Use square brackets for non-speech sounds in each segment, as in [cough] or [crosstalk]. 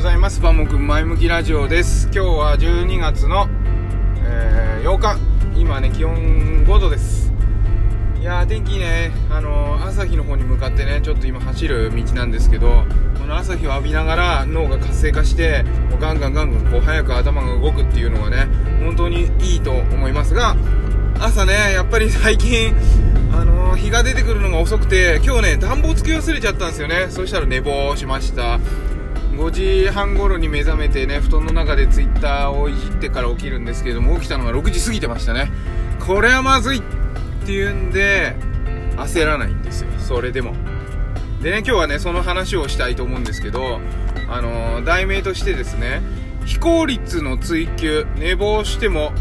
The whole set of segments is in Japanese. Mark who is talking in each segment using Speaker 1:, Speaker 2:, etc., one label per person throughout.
Speaker 1: ございます。バモくん前向きラジオです。今日は12月の、えー、8日。今ね気温5度です。いや天気ねあのー、朝日の方に向かってねちょっと今走る道なんですけどこの朝日を浴びながら脳が活性化してもうガンガンガンガンこう早く頭が動くっていうのがね本当にいいと思いますが朝ねやっぱり最近あのー、日が出てくるのが遅くて今日ね暖房つけ忘れちゃったんですよね。そしたら寝坊しました。5時半頃に目覚めてね布団の中でツイッターをいじってから起きるんですけども起きたのが6時過ぎてましたね。これはまずいっていうんで焦らないんですよ。それでも。でね今日はねその話をしたいと思うんですけどあのー、題名としてですね非効率の追求寝坊しても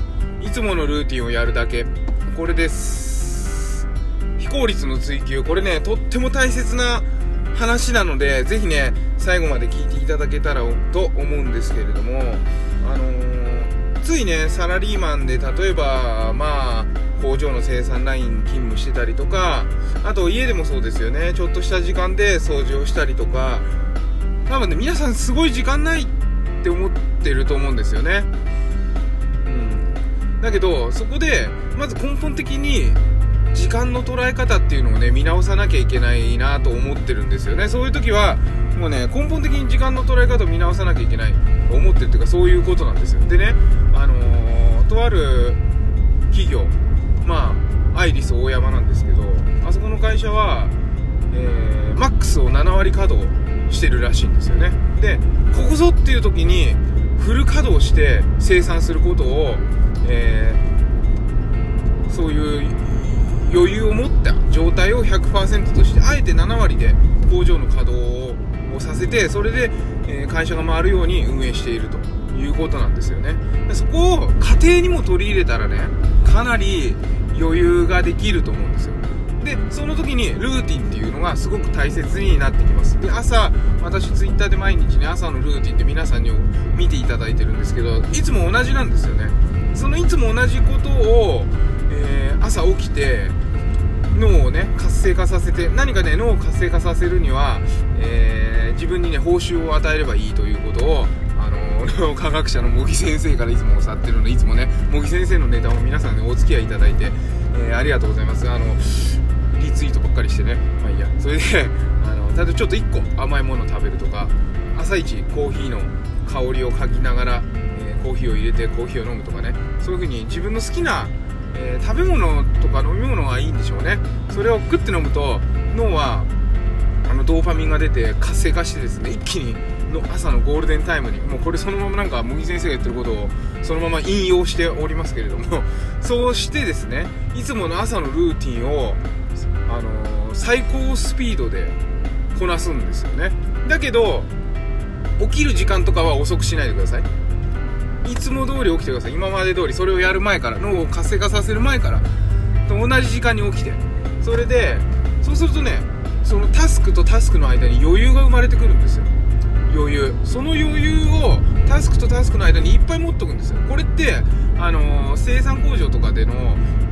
Speaker 1: いつものルーティンをやるだけ。これです。非効率の追求。これねとっても大切な話なのでぜひね最後まで聞いていただけたらと思うんですけれどもあのー、ついねサラリーマンで例えばまあ工場の生産ライン勤務してたりとかあと家でもそうですよねちょっとした時間で掃除をしたりとか多分ね皆さんすごい時間ないって思ってると思うんですよね。うん。だけどそこでまず根本的に時間の捉え方っていうのをね見直さなきゃいけないなと思ってるんですよね。そういう時はもうね根本的に時間の捉え方を見直さなきゃいけないと思ってるっていうかそういうことなんですよ。でねあのー、とある企業まあアイリス大山なんですけどあそこの会社は、えー、マックスを7割稼働してるらしいんですよね。でここぞっていう時にフル稼働して生産することを、えー、100%としてあえて7割で工場の稼働をさせてそれで、え会社が回るように運営しているということなんですよね。そこを家庭にも取り入れたらねかなり余裕ができると思うんですよ。でその時にルーティンっていうのがすごく大切になってきます。で朝私ツイッターで毎日ね朝のルーティンって皆さんに見ていただいてるんですけどいつも同じなんですよね。そのいつも同じことを、えー、朝起きて脳をね活性化させて何かね脳を活性化させるには、えー、自分にね報酬を与えればいいということをあの脳 [laughs] 科学者の茂木先生からいつも教わってるのでいつもね茂木先生のネタも皆さんねお付き合いいただいて、えー、ありがとうございます。あのリツイートばっかりしてね。まあいいや。それで [laughs] あの例えばちょっと1個甘いもの食べるとか朝一コーヒーの香りを嗅ぎながら、えー、コーヒーを入れてコーヒーを飲むとかね。そういう風に自分の好きなえー、食べ物とか飲み物はいいんでしょうね。それをグッて飲むと脳はあのドーパミンが出て活性化してですね一気にの朝のゴールデンタイムにもうこれそのままなんか茂木先生が言ってることをそのまま引用しておりますけれども [laughs] そうしてですねいつもの朝のルーティンを、あのー、最高スピードでこなすんですよね。だけど起きる時間とかは遅くしないでください。いつも通り起きてください。今まで通りそれをやる前から脳を活性化させる前からと同じ時間に起きて。それでそうするとねそのタスクとタスクの間に余裕が生まれてくるんですよ。余裕。その余裕をタスクとタスクの間にいっぱい持っとくんですよ。これってあのー、生産工場とかでの、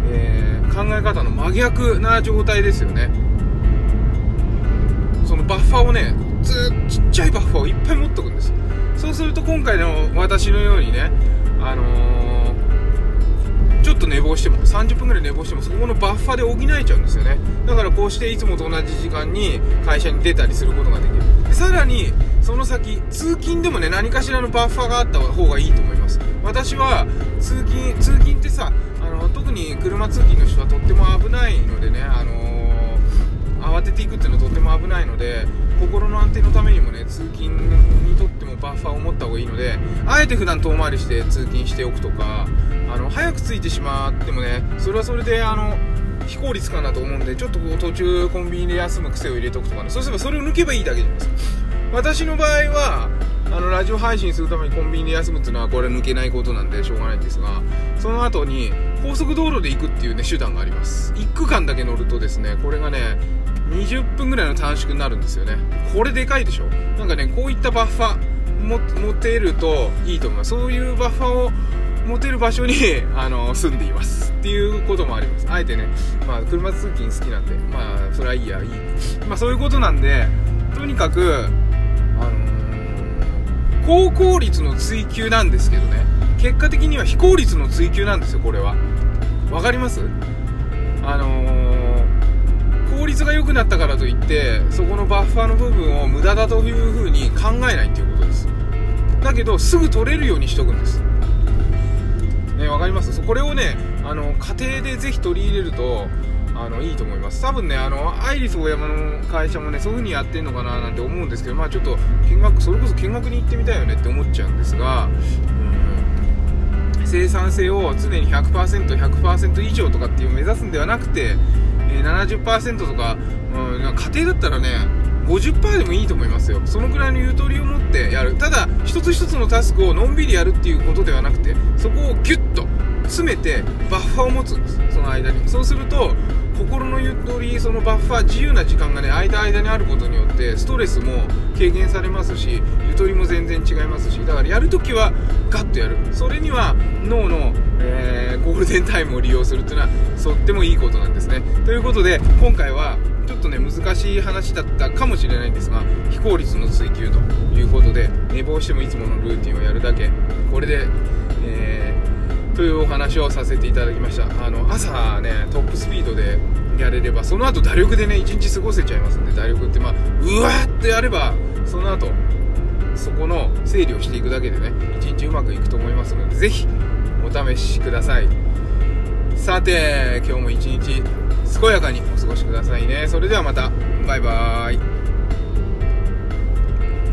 Speaker 1: えー、考え方の真逆な状態ですよね。そのバッファーをねずっちっちゃいバッファーをいっぱい持っとくんですそうすると今回の私のようにね、あのー、ちょっと寝坊しても30分ぐらい寝坊してもそこのバッファで補えちゃうんですよね。だからこうしていつもと同じ時間に会社に出たりすることができる。でさらにその先通勤でもね何かしらのバッファがあった方がいいと思います。私は通勤通勤ってさあの特に車通勤の人はとっても危ないのでね、あのー、慌てていくっていうのはとっても危ないので心の安定のためにもね通勤にとってもバッファーを持った方がいいのであえて普段遠回りして通勤しておくとかあの早く着いてしまってもねそれはそれであの非効率かなと思うんでちょっとこう途中コンビニで休む癖を入れとくとかね。そうすればそれを抜けばいいだけじゃないですか。私の場合はあのラジオ配信するためにコンビニで休むっていうのはこれ抜けないことなんでしょうがないんですがその後に高速道路で行くっていうね手段があります。1区間だけ乗るとですねこれがね20分ぐらいの短縮になるんですよね。これでかいでしょ。なんかねこういったバッファ持てるといいと思いますそういうバッファを持てる場所に [laughs] あの住んでいますっていうこともあります。あえてね、まあ、車通勤好きなんでまあそれはいいやいい。まあそういうことなんでとにかくあのー、高効率の追求なんですけどね。結果的には非効率の追求なんですよこれは。わかります？あのー、効率が良くなったからといってそこのバッファーの部分を無駄だというふうに考えないっていうことです。だけどすぐ取れるようにしとくんです。ねわかります？これをねあの家庭でぜひ取り入れるとあのいいと思います。多分ねあのアイリスオーヤマの会社もねそういう風にやってんのかななんて思うんですけどまあちょっと見学それこそ見学に行ってみたいよねって思っちゃうんですがうん。生産性を常に 100%100% 以上とかっていう目指すんではなくて、え、70%とか、うん、家庭だったらね50%でもいいと思いますよ。そのくらいのゆとりを持ってやる。ただ一つ一つのタスクをのんびりやるっていうことではなくてそこをギュッと詰めてバッファーを持つ。んですその間に。そうするとそのバッファー自由な時間がね間間にあることによってストレスも軽減されますしゆとりも全然違いますしだからやるときはガッとやる。それには脳の、えー、ゴールデンタイムを利用するっていうのはとってもいいことなんですね。ということで今回はちょっとね難しい話だったかもしれないんですが非効率の追求ということで寝坊してもいつものルーティンをやるだけ。これで、えーというお話をさせていただきました。あの朝ねトップスピードでやれればその後打力でね一日過ごせちゃいますんで打力ってまあうわーってやればその後そこの整理をしていくだけでね一日うまくいくと思いますので是非お試しください。さて今日も一日健やかにお過ごしくださいね。それではまた。バイバーイ。